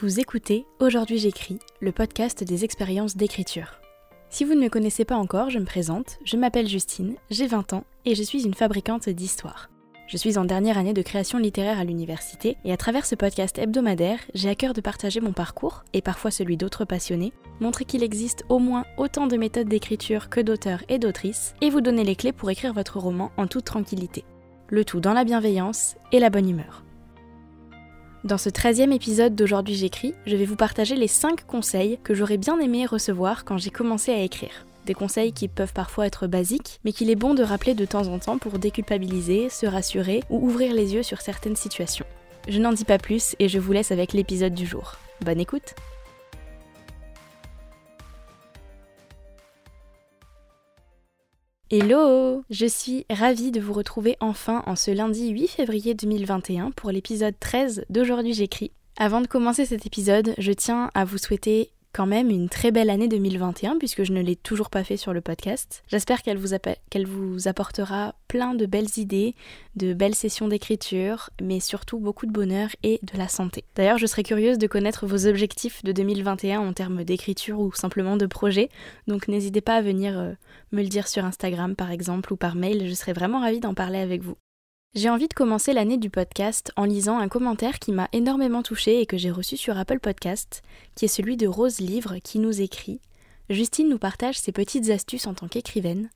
Vous écoutez Aujourd'hui j'écris, le podcast des expériences d'écriture. Si vous ne me connaissez pas encore, je me présente, je m'appelle Justine, j'ai 20 ans et je suis une fabricante d'histoires. Je suis en dernière année de création littéraire à l'université et à travers ce podcast hebdomadaire, j'ai à cœur de partager mon parcours, et parfois celui d'autres passionnés, montrer qu'il existe au moins autant de méthodes d'écriture que d'auteurs et d'autrices, et vous donner les clés pour écrire votre roman en toute tranquillité. Le tout dans la bienveillance et la bonne humeur. Dans ce 13e épisode d'Aujourd'hui j'écris, je vais vous partager les 5 conseils que j'aurais bien aimé recevoir quand j'ai commencé à écrire. Des conseils qui peuvent parfois être basiques, mais qu'il est bon de rappeler de temps en temps pour déculpabiliser, se rassurer ou ouvrir les yeux sur certaines situations. Je n'en dis pas plus et je vous laisse avec l'épisode du jour. Bonne écoute Hello Je suis ravie de vous retrouver enfin en ce lundi 8 février 2021 pour l'épisode 13 d'Aujourd'hui j'écris. Avant de commencer cet épisode, je tiens à vous souhaiter quand même une très belle année 2021 puisque je ne l'ai toujours pas fait sur le podcast. J'espère qu'elle vous, apportera plein de belles idées, de belles sessions d'écriture, mais surtout beaucoup de bonheur et de la santé. D'ailleurs, je serais curieuse de connaître vos objectifs de 2021 en termes d'écriture ou simplement de projet, donc n'hésitez pas à venir euh, me le dire sur Instagram par exemple ou par mail, je serais vraiment ravie d'en parler avec vous. J'ai envie de commencer l'année du podcast en lisant un commentaire qui m'a énormément touché et que j'ai reçu sur Apple Podcast, qui est celui de Rose Livre qui nous écrit Justine nous partage ses petites astuces en tant qu'écrivaine.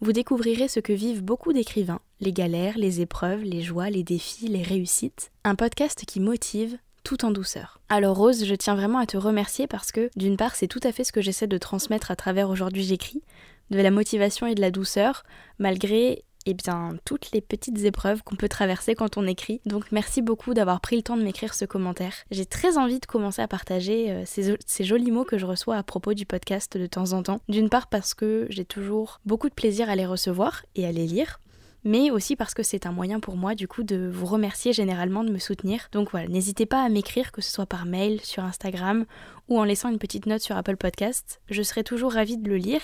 Vous découvrirez ce que vivent beaucoup d'écrivains, les galères, les épreuves, les joies, les défis, les réussites. Un podcast qui motive, tout en douceur. Alors Rose, je tiens vraiment à te remercier parce que d'une part c'est tout à fait ce que j'essaie de transmettre à travers aujourd'hui j'écris, de la motivation et de la douceur, malgré eh bien, toutes les petites épreuves qu'on peut traverser quand on écrit. Donc merci beaucoup d'avoir pris le temps de m'écrire ce commentaire. J'ai très envie de commencer à partager euh, ces, jolis mots que je reçois à propos du podcast de temps en temps. D'une part parce que j'ai toujours beaucoup de plaisir à les recevoir et à les lire mais aussi parce que c'est un moyen pour moi du coup de vous remercier généralement de me soutenir. Donc voilà, n'hésitez pas à m'écrire que ce soit par mail, sur Instagram ou en laissant une petite note sur Apple Podcast. Je serai toujours ravie de le lire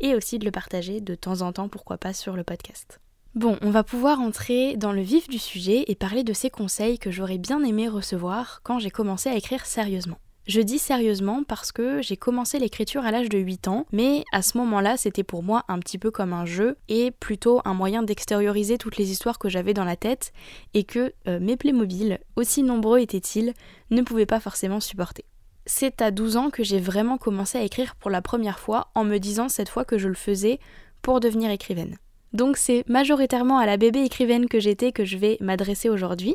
et aussi de le partager de temps en temps, pourquoi pas sur le podcast. Bon, on va pouvoir entrer dans le vif du sujet et parler de ces conseils que j'aurais bien aimé recevoir quand j'ai commencé à écrire sérieusement. Je dis sérieusement parce que j'ai commencé l'écriture à l'âge de 8 ans, mais à ce moment-là, c'était pour moi un petit peu comme un jeu et plutôt un moyen d'extérioriser toutes les histoires que j'avais dans la tête et que euh, mes Playmobil, aussi nombreux étaient-ils, ne pouvaient pas forcément supporter. C'est à 12 ans que j'ai vraiment commencé à écrire pour la première fois en me disant cette fois que je le faisais pour devenir écrivaine. Donc c'est majoritairement à la bébé écrivaine que j'étais que je vais m'adresser aujourd'hui,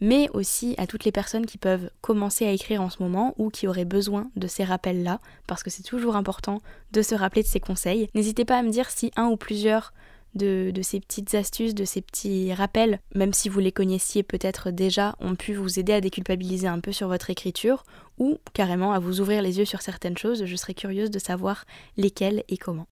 mais aussi à toutes les personnes qui peuvent commencer à écrire en ce moment ou qui auraient besoin de ces rappels-là, parce que c'est toujours important de se rappeler de ces conseils. N'hésitez pas à me dire si un ou plusieurs de, ces petites astuces, de ces petits rappels, même si vous les connaissiez peut-être déjà, ont pu vous aider à déculpabiliser un peu sur votre écriture, ou carrément à vous ouvrir les yeux sur certaines choses, je serais curieuse de savoir lesquelles et comment.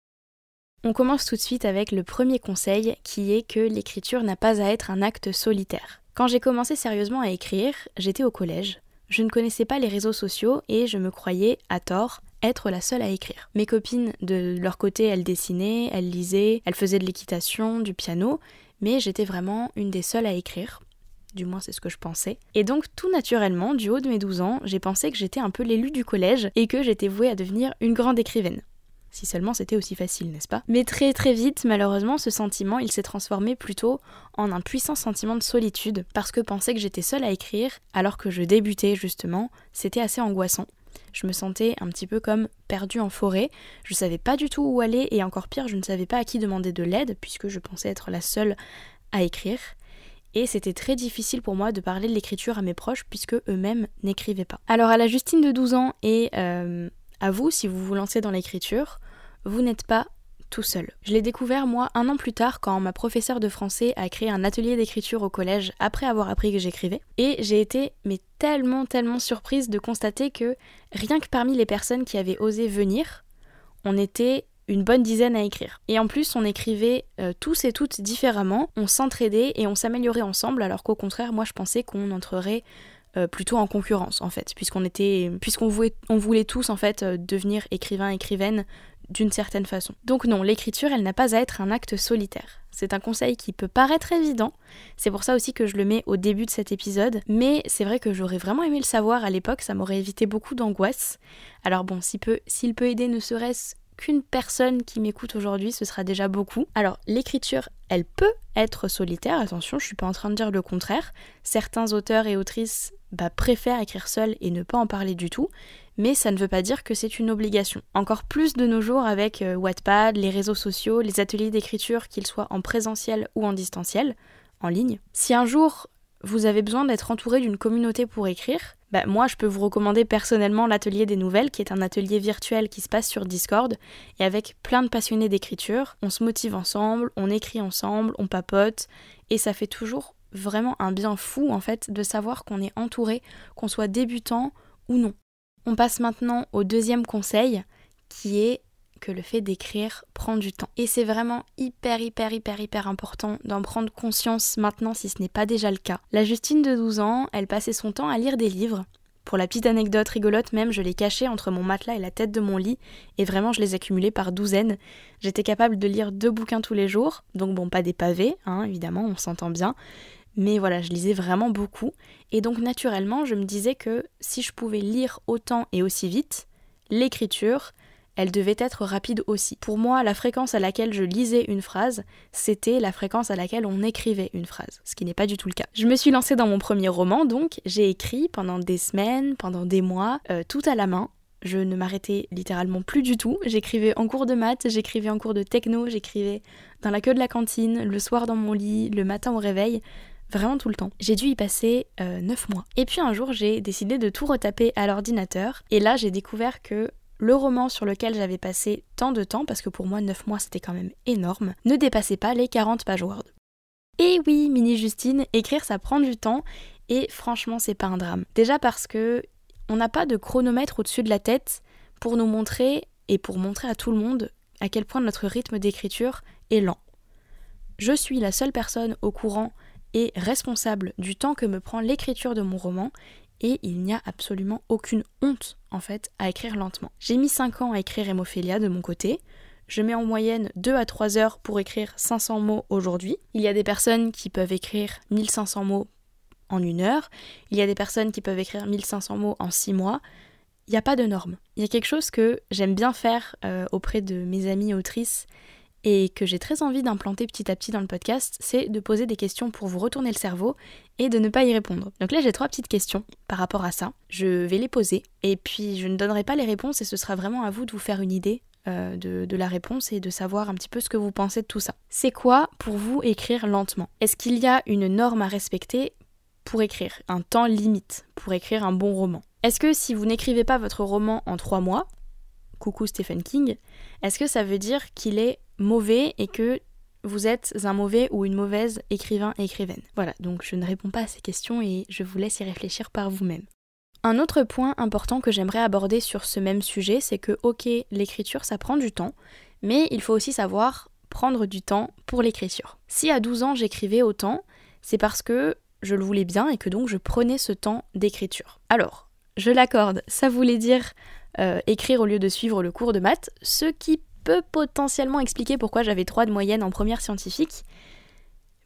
On commence tout de suite avec le premier conseil qui est que l'écriture n'a pas à être un acte solitaire. Quand j'ai commencé sérieusement à écrire, j'étais au collège. Je ne connaissais pas les réseaux sociaux et je me croyais, à tort, être la seule à écrire. Mes copines, de leur côté, elles dessinaient, elles lisaient, elles faisaient de l'équitation, du piano, mais j'étais vraiment une des seules à écrire. Du moins, c'est ce que je pensais. Et donc, tout naturellement, du haut de mes 12 ans, j'ai pensé que j'étais un peu l'élu du collège et que j'étais vouée à devenir une grande écrivaine. Si seulement c'était aussi facile, n'est-ce pas? Mais très très vite, malheureusement, ce sentiment, il s'est transformé plutôt en un puissant sentiment de solitude, parce que penser que j'étais seule à écrire, alors que je débutais justement, c'était assez angoissant. Je me sentais un petit peu comme perdue en forêt, je savais pas du tout où aller, et encore pire, je ne savais pas à qui demander de l'aide, puisque je pensais être la seule à écrire. Et c'était très difficile pour moi de parler de l'écriture à mes proches puisque eux-mêmes n'écrivaient pas. Alors à la Justine de 12 ans et euh, à vous, si vous vous lancez dans l'écriture, vous n'êtes pas tout seul. Je l'ai découvert moi un an plus tard quand ma professeure de français a créé un atelier d'écriture au collège après avoir appris que j'écrivais. Et j'ai été mais tellement tellement surprise de constater que rien que parmi les personnes qui avaient osé venir, on était une bonne dizaine à écrire. Et en plus, on écrivait euh, tous et toutes différemment, on s'entraidait et on s'améliorait ensemble, alors qu'au contraire, moi je pensais qu'on entrerait euh, plutôt en concurrence en fait, puisqu'on était, puisqu'on voulait, tous en fait euh, devenir écrivain écrivaine d'une certaine façon. Donc non, l'écriture, elle n'a pas à être un acte solitaire. C'est un conseil qui peut paraître évident, c'est pour ça aussi que je le mets au début de cet épisode, mais c'est vrai que j'aurais vraiment aimé le savoir à l'époque, ça m'aurait évité beaucoup d'angoisse. Alors bon, s'il peut, peut aider ne serait-ce qu'une personne qui m'écoute aujourd'hui, ce sera déjà beaucoup. Alors, l'écriture, elle peut être solitaire, attention, je suis pas en train de dire le contraire. Certains auteurs et autrices bah, préfèrent écrire seuls et ne pas en parler du tout, mais ça ne veut pas dire que c'est une obligation. Encore plus de nos jours avec euh, Wattpad, les réseaux sociaux, les ateliers d'écriture, qu'ils soient en présentiel ou en distanciel, en ligne. Si un jour vous avez besoin d'être entouré d'une communauté pour écrire, bah, moi je peux vous recommander personnellement l'atelier des nouvelles, qui est un atelier virtuel qui se passe sur Discord, et avec plein de passionnés d'écriture. On se motive ensemble, on écrit ensemble, on papote, et ça fait toujours vraiment un bien fou en fait de savoir qu'on est entouré, qu'on soit débutant ou non. On passe maintenant au deuxième conseil, qui est que le fait d'écrire prend du temps. Et c'est vraiment hyper, hyper, hyper, hyper important d'en prendre conscience maintenant si ce n'est pas déjà le cas. La Justine de 12 ans, elle passait son temps à lire des livres. Pour la petite anecdote rigolote même, je les cachais entre mon matelas et la tête de mon lit, et vraiment je les accumulais par douzaines. J'étais capable de lire deux bouquins tous les jours, donc bon, pas des pavés, hein, évidemment, on s'entend bien, mais voilà, je lisais vraiment beaucoup, et donc naturellement, je me disais que si je pouvais lire autant et aussi vite, l'écriture, elle devait être rapide aussi. Pour moi, la fréquence à laquelle je lisais une phrase, c'était la fréquence à laquelle on écrivait une phrase, ce qui n'est pas du tout le cas. Je me suis lancée dans mon premier roman, donc j'ai écrit pendant des semaines, pendant des mois, euh, tout à la main. Je ne m'arrêtais littéralement plus du tout. J'écrivais en cours de maths, j'écrivais en cours de techno, j'écrivais dans la queue de la cantine, le soir dans mon lit, le matin au réveil vraiment tout le temps. J'ai dû y passer euh, 9 mois. Et puis un jour, j'ai décidé de tout retaper à l'ordinateur. Et là, j'ai découvert que le roman sur lequel j'avais passé tant de temps, parce que pour moi 9 mois c'était quand même énorme, ne dépassait pas les 40 pages Word. Et oui, Mini Justine, écrire ça prend du temps et franchement c'est pas un drame. Déjà parce que on n'a pas de chronomètre au-dessus de la tête pour nous montrer et pour montrer à tout le monde à quel point notre rythme d'écriture est lent. Je suis la seule personne au courant et responsable du temps que me prend l'écriture de mon roman et il n'y a absolument aucune honte en fait à écrire lentement. J'ai mis 5 ans à écrire Hémophilia de mon côté. Je mets en moyenne 2 à 3 heures pour écrire 500 mots aujourd'hui. Il y a des personnes qui peuvent écrire 1500 mots en une heure. Il y a des personnes qui peuvent écrire 1500 mots en 6 mois. Il n'y a pas de norme. Il y a quelque chose que j'aime bien faire euh, auprès de mes amies autrices et que j'ai très envie d'implanter petit à petit dans le podcast, c'est de poser des questions pour vous retourner le cerveau et de ne pas y répondre. Donc là j'ai trois petites questions par rapport à ça. Je vais les poser et puis je ne donnerai pas les réponses et ce sera vraiment à vous de vous faire une idée euh, de, de, la réponse et de savoir un petit peu ce que vous pensez de tout ça. C'est quoi pour vous écrire lentement? Est-ce qu'il y a une norme à respecter pour écrire, un temps limite pour écrire un bon roman? Est-ce que si vous n'écrivez pas votre roman en trois mois, coucou Stephen King, est-ce que ça veut dire qu'il est mauvais et que vous êtes un mauvais ou une mauvaise écrivain et écrivaine. Voilà, donc je ne réponds pas à ces questions et je vous laisse y réfléchir par vous-même. Un autre point important que j'aimerais aborder sur ce même sujet, c'est que ok, l'écriture ça prend du temps, mais il faut aussi savoir prendre du temps pour l'écriture. Si à 12 ans j'écrivais autant, c'est parce que je le voulais bien et que donc je prenais ce temps d'écriture. Alors, je l'accorde, ça voulait dire euh, écrire au lieu de suivre le cours de maths, ce qui peut potentiellement expliquer pourquoi j'avais 3 de moyenne en première scientifique,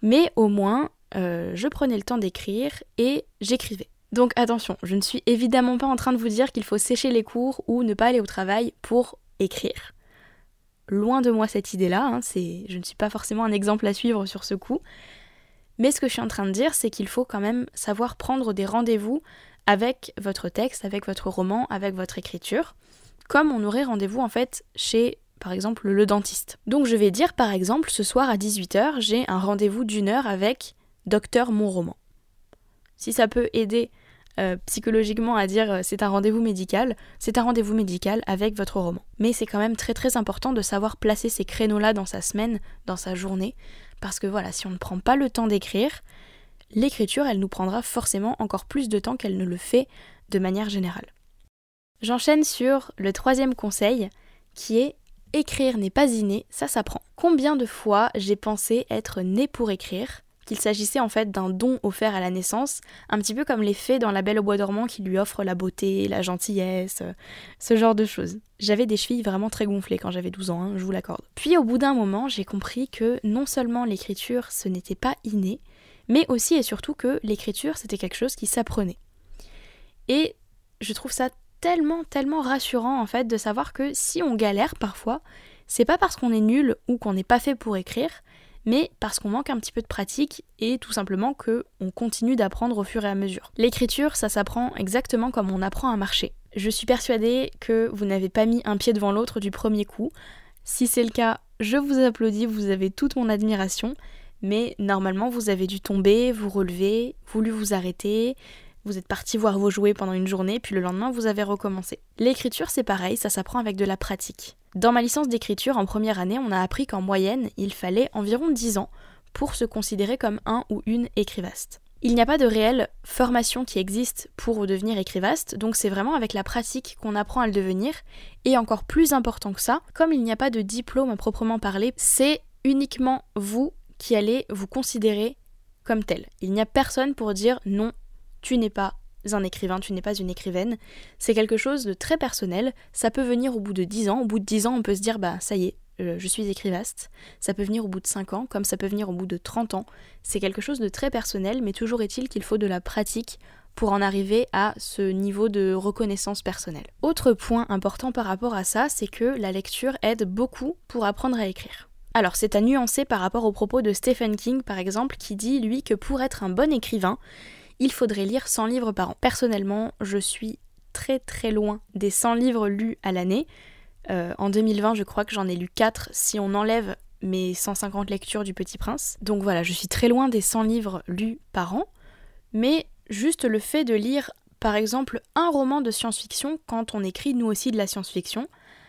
mais au moins euh, je prenais le temps d'écrire et j'écrivais. Donc attention, je ne suis évidemment pas en train de vous dire qu'il faut sécher les cours ou ne pas aller au travail pour écrire. Loin de moi cette idée-là, hein, je ne suis pas forcément un exemple à suivre sur ce coup. Mais ce que je suis en train de dire, c'est qu'il faut quand même savoir prendre des rendez-vous avec votre texte, avec votre roman, avec votre écriture, comme on aurait rendez-vous en fait chez par exemple le dentiste. Donc je vais dire par exemple ce soir à 18h, j'ai un rendez-vous d'une heure avec Docteur Mon Roman. Si ça peut aider euh, psychologiquement à dire euh, c'est un rendez-vous médical, c'est un rendez-vous médical avec votre roman. Mais c'est quand même très très important de savoir placer ces créneaux-là dans sa semaine, dans sa journée, parce que voilà, si on ne prend pas le temps d'écrire, l'écriture, elle nous prendra forcément encore plus de temps qu'elle ne le fait de manière générale. J'enchaîne sur le troisième conseil, qui est Écrire n'est pas inné, ça s'apprend. Combien de fois j'ai pensé être né pour écrire qu'il s'agissait en fait d'un don offert à la naissance, un petit peu comme les fées dans La Belle au Bois dormant qui lui offrent la beauté, la gentillesse, euh, ce genre de choses. J'avais des chevilles vraiment très gonflées quand j'avais 12 ans, hein, je vous l'accorde. Puis au bout d'un moment, j'ai compris que non seulement l'écriture ce n'était pas inné, mais aussi et surtout que l'écriture c'était quelque chose qui s'apprenait. Et je trouve ça tellement, tellement rassurant en fait de savoir que si on galère parfois, c'est pas parce qu'on est nul ou qu'on n'est pas fait pour écrire, mais parce qu'on manque un petit peu de pratique et tout simplement que on continue d'apprendre au fur et à mesure. L'écriture, ça s'apprend exactement comme on apprend à marcher. Je suis persuadée que vous n'avez pas mis un pied devant l'autre du premier coup. Si c'est le cas, je vous applaudis, vous avez toute mon admiration, mais normalement vous avez dû tomber, vous relever, voulu vous arrêter, vous êtes parti voir vos jouets pendant une journée, puis le lendemain vous avez recommencé. L'écriture c'est pareil, ça s'apprend avec de la pratique. Dans ma licence d'écriture en première année, on a appris qu'en moyenne, il fallait environ 10 ans pour se considérer comme un ou une écrivaste. Il n'y a pas de réelle formation qui existe pour devenir écrivaste, donc c'est vraiment avec la pratique qu'on apprend à le devenir. Et encore plus important que ça, comme il n'y a pas de diplôme à proprement parler, c'est uniquement vous qui allez vous considérer comme tel. Il n'y a personne pour dire non, tu n'es pas un écrivain, tu n'es pas une écrivaine. C'est quelque chose de très personnel. Ça peut venir au bout de 10 ans. Au bout de 10 ans, on peut se dire, bah ça y est, je suis écrivaste. Ça peut venir au bout de 5 ans, comme ça peut venir au bout de 30 ans. C'est quelque chose de très personnel, mais toujours est-il qu'il faut de la pratique pour en arriver à ce niveau de reconnaissance personnelle. Autre point important par rapport à ça, c'est que la lecture aide beaucoup pour apprendre à écrire. Alors c'est à nuancer par rapport aux propos de Stephen King par exemple qui dit lui que pour être un bon écrivain, il faudrait lire 100 livres par an. Personnellement, je suis très très loin des 100 livres lus à l'année. Euh, en 2020, je crois que j'en ai lu 4 si on enlève mes 150 lectures du Petit Prince. Donc voilà, je suis très loin des 100 livres lus par an. Mais juste le fait de lire, par exemple, un roman de science-fiction quand on écrit nous aussi de la science-fiction,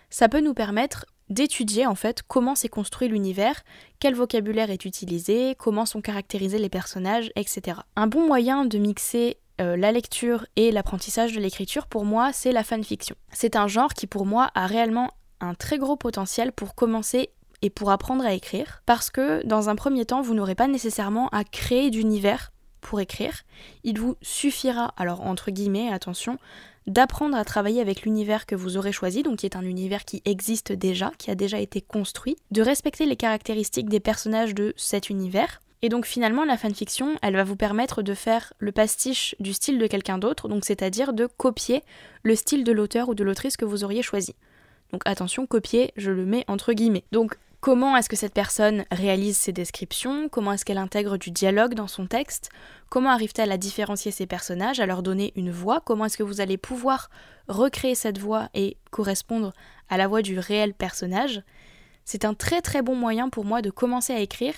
ça peut nous permettre d'étudier en fait comment s'est construit l'univers, quel vocabulaire est utilisé, comment sont caractérisés les personnages, etc. Un bon moyen de mixer euh, la lecture et l'apprentissage de l'écriture, pour moi, c'est la fanfiction. C'est un genre qui, pour moi, a réellement un très gros potentiel pour commencer et pour apprendre à écrire, parce que dans un premier temps, vous n'aurez pas nécessairement à créer d'univers pour écrire. Il vous suffira, alors entre guillemets, attention, d'apprendre à travailler avec l'univers que vous aurez choisi, donc qui est un univers qui existe déjà, qui a déjà été construit, de respecter les caractéristiques des personnages de cet univers. Et donc finalement, la fanfiction, elle va vous permettre de faire le pastiche du style de quelqu'un d'autre, donc c'est-à-dire de copier le style de l'auteur ou de l'autrice que vous auriez choisi. Donc attention, copier, je le mets entre guillemets. Comment est-ce que cette personne réalise ses descriptions? Comment est-ce qu'elle intègre du dialogue dans son texte? Comment arrive-t-elle à différencier ses personnages, à leur donner une voix? Comment est-ce que vous allez pouvoir recréer cette voix et correspondre à la voix du réel personnage? C'est un très très bon moyen pour moi de commencer à écrire,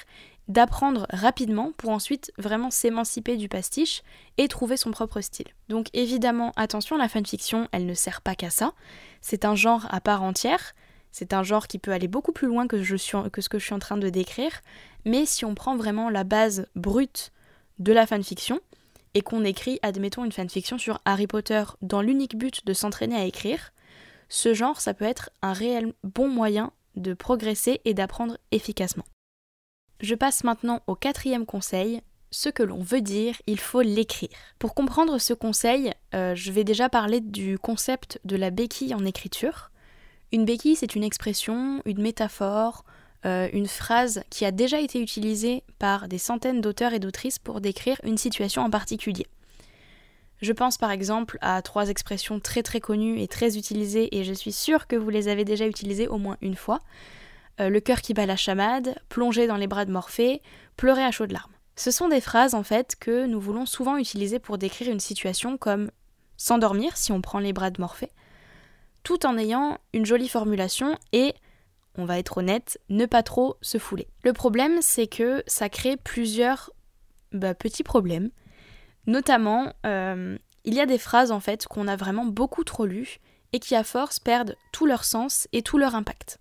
d'apprendre rapidement pour ensuite vraiment s'émanciper du pastiche et trouver son propre style. Donc évidemment, attention, la fanfiction, elle ne sert pas qu'à ça. C'est un genre à part entière. C'est un genre qui peut aller beaucoup plus loin que, ce que je suis en train de décrire, mais si on prend vraiment la base brute de la fanfiction, et qu'on écrit, admettons, une fanfiction sur Harry Potter dans l'unique but de s'entraîner à écrire, ce genre, ça peut être un réel bon moyen de progresser et d'apprendre efficacement. Je passe maintenant au quatrième conseil, ce que l'on veut dire, il faut l'écrire. Pour comprendre ce conseil, euh, je vais déjà parler du concept de la béquille en écriture. Une béquille, c'est une expression, une métaphore, euh, une phrase qui a déjà été utilisée par des centaines d'auteurs et d'autrices pour décrire une situation en particulier. Je pense par exemple à trois expressions très très connues et très utilisées, et je suis sûre que vous les avez déjà utilisées au moins une fois. Euh, le cœur qui bat la chamade, plonger dans les bras de Morphée, pleurer à chaudes larmes. Ce sont des phrases en fait que nous voulons souvent utiliser pour décrire une situation comme s'endormir si on prend les bras de Morphée, tout en ayant une jolie formulation et, on va être honnête, ne pas trop se fouler. Le problème, c'est que ça crée plusieurs bah, petits problèmes. Notamment, euh, il y a des phrases en fait qu'on a vraiment beaucoup trop lues et qui à force perdent tout leur sens et tout leur impact.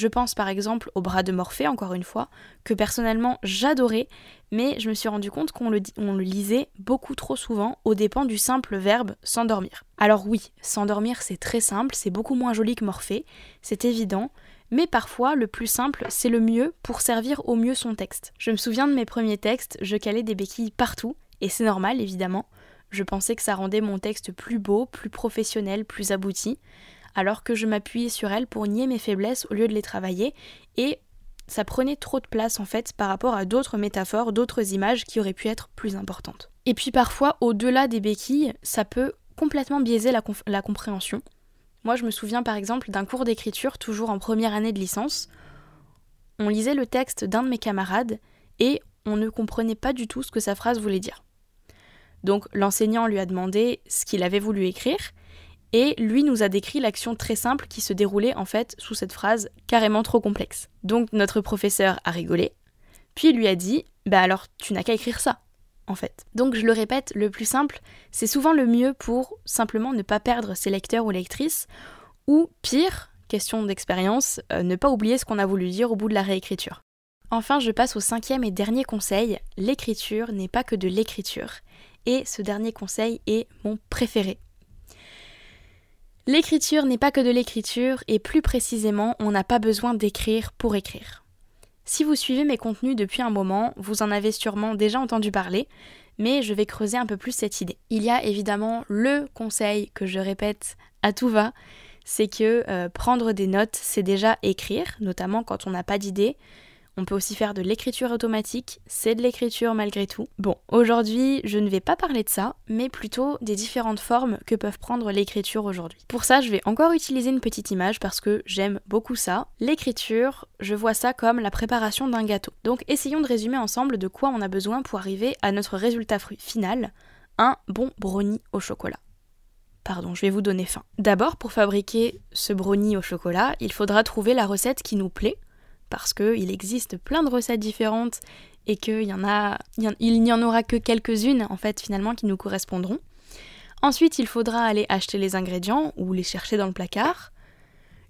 Je pense par exemple au bras de Morphée, encore une fois, que personnellement j'adorais, mais je me suis rendu compte qu'on le, lisait beaucoup trop souvent au dépens du simple verbe s'endormir. Alors oui, s'endormir c'est très simple, c'est beaucoup moins joli que Morphée, c'est évident, mais parfois le plus simple, c'est le mieux pour servir au mieux son texte. Je me souviens de mes premiers textes, je calais des béquilles partout, et c'est normal évidemment. Je pensais que ça rendait mon texte plus beau, plus professionnel, plus abouti, alors que je m'appuyais sur elles pour nier mes faiblesses au lieu de les travailler, et ça prenait trop de place en fait par rapport à d'autres métaphores, d'autres images qui auraient pu être plus importantes. Et puis parfois, au-delà des béquilles, ça peut complètement biaiser la, la compréhension. Moi, je me souviens par exemple d'un cours d'écriture, toujours en première année de licence. On lisait le texte d'un de mes camarades et on ne comprenait pas du tout ce que sa phrase voulait dire. Donc l'enseignant lui a demandé ce qu'il avait voulu écrire et lui nous a décrit l'action très simple qui se déroulait en fait sous cette phrase carrément trop complexe. Donc notre professeur a rigolé, puis lui a dit Bah alors tu n'as qu'à écrire ça, en fait. Donc je le répète, le plus simple, c'est souvent le mieux pour simplement ne pas perdre ses lecteurs ou lectrices, ou pire, question d'expérience, euh, ne pas oublier ce qu'on a voulu dire au bout de la réécriture. Enfin, je passe au cinquième et dernier conseil, l'écriture n'est pas que de l'écriture. Et ce dernier conseil est mon préféré. L'écriture n'est pas que de l'écriture et plus précisément, on n'a pas besoin d'écrire pour écrire. Si vous suivez mes contenus depuis un moment, vous en avez sûrement déjà entendu parler, mais je vais creuser un peu plus cette idée. Il y a évidemment le conseil que je répète à tout va, c'est que euh, prendre des notes, c'est déjà écrire, notamment quand on n'a pas d'idée, on peut aussi faire de l'écriture automatique, c'est de l'écriture malgré tout. Bon, aujourd'hui, je ne vais pas parler de ça, mais plutôt des différentes formes que peuvent prendre l'écriture aujourd'hui. Pour ça, je vais encore utiliser une petite image parce que j'aime beaucoup ça. L'écriture, je vois ça comme la préparation d'un gâteau. Donc essayons de résumer ensemble de quoi on a besoin pour arriver à notre résultat final, un bon brownie au chocolat. Pardon, je vais vous donner faim. D'abord, pour fabriquer ce brownie au chocolat, il faudra trouver la recette qui nous plaît parce qu'il existe plein de recettes différentes et qu'il n'y en aura que quelques-unes en fait finalement qui nous correspondront. Ensuite, il faudra aller acheter les ingrédients ou les chercher dans le placard.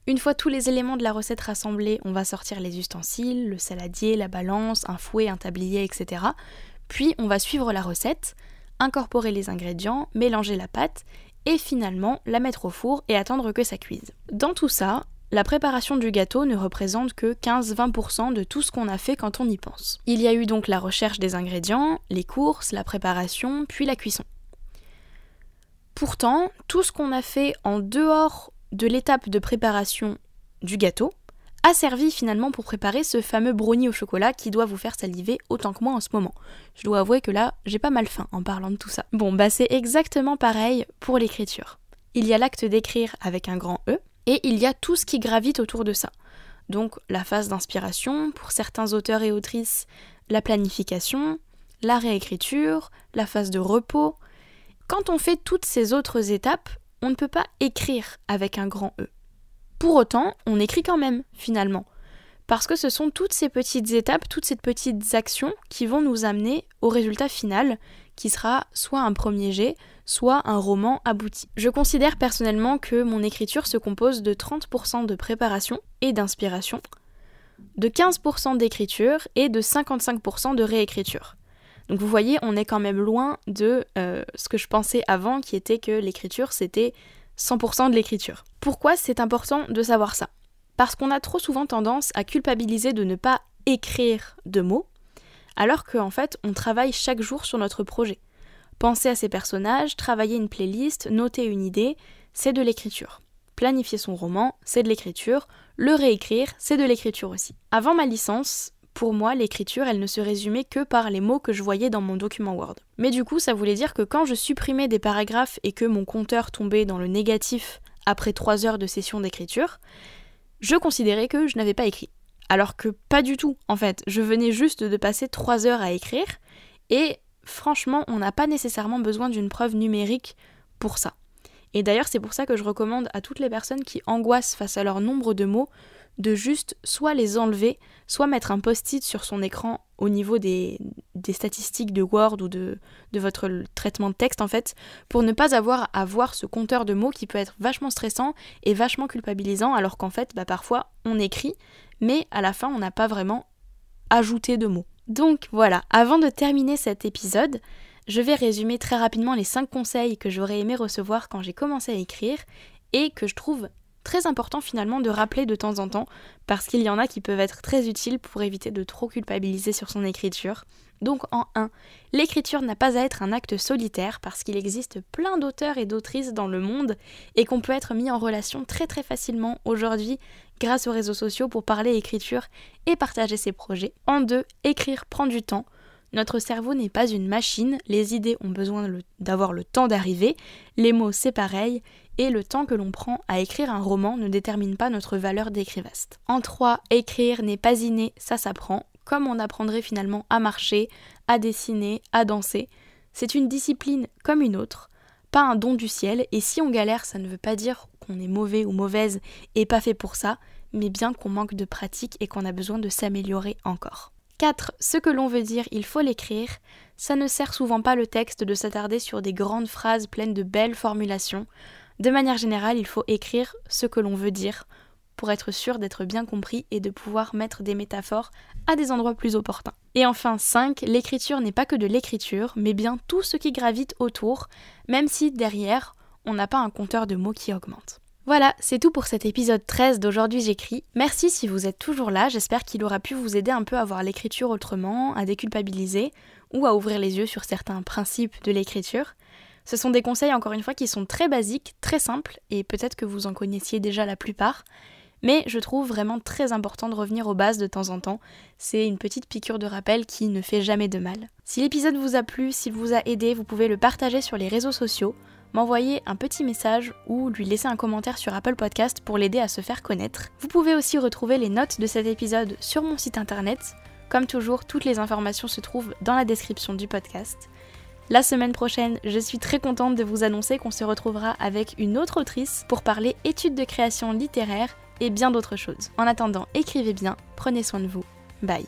Une fois tous les éléments de la recette rassemblés, on va sortir les ustensiles, le saladier, la balance, un fouet, un tablier, etc. Puis on va suivre la recette, incorporer les ingrédients, mélanger la pâte et finalement la mettre au four et attendre que ça cuise. Dans tout ça, la préparation du gâteau ne représente que 15-20% de tout ce qu'on a fait quand on y pense. Il y a eu donc la recherche des ingrédients, les courses, la préparation, puis la cuisson. Pourtant, tout ce qu'on a fait en dehors de l'étape de préparation du gâteau a servi finalement pour préparer ce fameux brownie au chocolat qui doit vous faire saliver autant que moi en ce moment. Je dois avouer que là, j'ai pas mal faim en parlant de tout ça. Bon, bah c'est exactement pareil pour l'écriture. Il y a l'acte d'écrire avec un grand E, et il y a tout ce qui gravite autour de ça. Donc la phase d'inspiration, pour certains auteurs et autrices, la planification, la réécriture, la phase de repos. Quand on fait toutes ces autres étapes, on ne peut pas écrire avec un grand E. Pour autant, on écrit quand même, finalement. Parce que ce sont toutes ces petites étapes, toutes ces petites actions qui vont nous amener au résultat final, qui sera soit un premier jet, soit un roman abouti. Je considère personnellement que mon écriture se compose de 30% de préparation et d'inspiration, de 15% d'écriture et de 55% de réécriture. Donc vous voyez, on est quand même loin de euh, ce que je pensais avant, qui était que l'écriture, c'était 100% de l'écriture. Pourquoi c'est important de savoir ça? Parce qu'on a trop souvent tendance à culpabiliser de ne pas écrire de mots, alors qu'en fait, on travaille chaque jour sur notre projet. Penser à ses personnages, travailler une playlist, noter une idée, c'est de l'écriture. Planifier son roman, c'est de l'écriture. Le réécrire, c'est de l'écriture aussi. Avant ma licence, pour moi, l'écriture, elle ne se résumait que par les mots que je voyais dans mon document Word. Mais du coup, ça voulait dire que quand je supprimais des paragraphes et que mon compteur tombait dans le négatif après trois heures de session d'écriture, je considérais que je n'avais pas écrit. Alors que pas du tout, en fait. Je venais juste de passer trois heures à écrire et franchement, on n'a pas nécessairement besoin d'une preuve numérique pour ça. Et d'ailleurs, c'est pour ça que je recommande à toutes les personnes qui angoissent face à leur nombre de mots de juste soit les enlever, soit mettre un post-it sur son écran au niveau des, statistiques de Word ou de, votre traitement de texte en fait, pour ne pas avoir à voir ce compteur de mots qui peut être vachement stressant et vachement culpabilisant alors qu'en fait bah, parfois on écrit mais à la fin on n'a pas vraiment ajouté de mots. Donc voilà, avant de terminer cet épisode, je vais résumer très rapidement les 5 conseils que j'aurais aimé recevoir quand j'ai commencé à écrire et que je trouve très important finalement de rappeler de temps en temps, parce qu'il y en a qui peuvent être très utiles pour éviter de trop culpabiliser sur son écriture. Donc en 1, l'écriture n'a pas à être un acte solitaire parce qu'il existe plein d'auteurs et d'autrices dans le monde et qu'on peut être mis en relation très très facilement aujourd'hui grâce aux réseaux sociaux pour parler écriture et partager ses projets. En 2, écrire prend du temps. Notre cerveau n'est pas une machine, les idées ont besoin d'avoir le temps d'arriver, les mots c'est pareil, et le temps que l'on prend à écrire un roman ne détermine pas notre valeur d'écrivaste. En 3, écrire n'est pas inné, ça s'apprend, comme on apprendrait finalement à marcher, à dessiner, à danser. C'est une discipline comme une autre, pas un don du ciel, et si on galère, ça ne veut pas dire qu'on est mauvais ou mauvaise et pas fait pour ça, mais bien qu'on manque de pratique et qu'on a besoin de s'améliorer encore. 4. Ce que l'on veut dire, il faut l'écrire. Ça ne sert souvent pas le texte de s'attarder sur des grandes phrases pleines de belles formulations. De manière générale, il faut écrire ce que l'on veut dire pour être sûr d'être bien compris et de pouvoir mettre des métaphores à des endroits plus opportuns. Et enfin 5, l'écriture n'est pas que de l'écriture, mais bien tout ce qui gravite autour, même si derrière, on n'a pas un compteur de mots qui augmente. Voilà, c'est tout pour cet épisode 13 d'aujourd'hui j'écris. Merci si vous êtes toujours là, j'espère qu'il aura pu vous aider un peu à voir l'écriture autrement, à déculpabiliser ou à ouvrir les yeux sur certains principes de l'écriture. Ce sont des conseils encore une fois qui sont très basiques, très simples et peut-être que vous en connaissiez déjà la plupart. Mais je trouve vraiment très important de revenir aux bases de temps en temps. C'est une petite piqûre de rappel qui ne fait jamais de mal. Si l'épisode vous a plu, s'il vous a aidé, vous pouvez le partager sur les réseaux sociaux m'envoyer un petit message ou lui laisser un commentaire sur Apple Podcast pour l'aider à se faire connaître. Vous pouvez aussi retrouver les notes de cet épisode sur mon site internet. Comme toujours, toutes les informations se trouvent dans la description du podcast. La semaine prochaine, je suis très contente de vous annoncer qu'on se retrouvera avec une autre autrice pour parler études de création littéraire et bien d'autres choses. En attendant, écrivez bien, prenez soin de vous. Bye.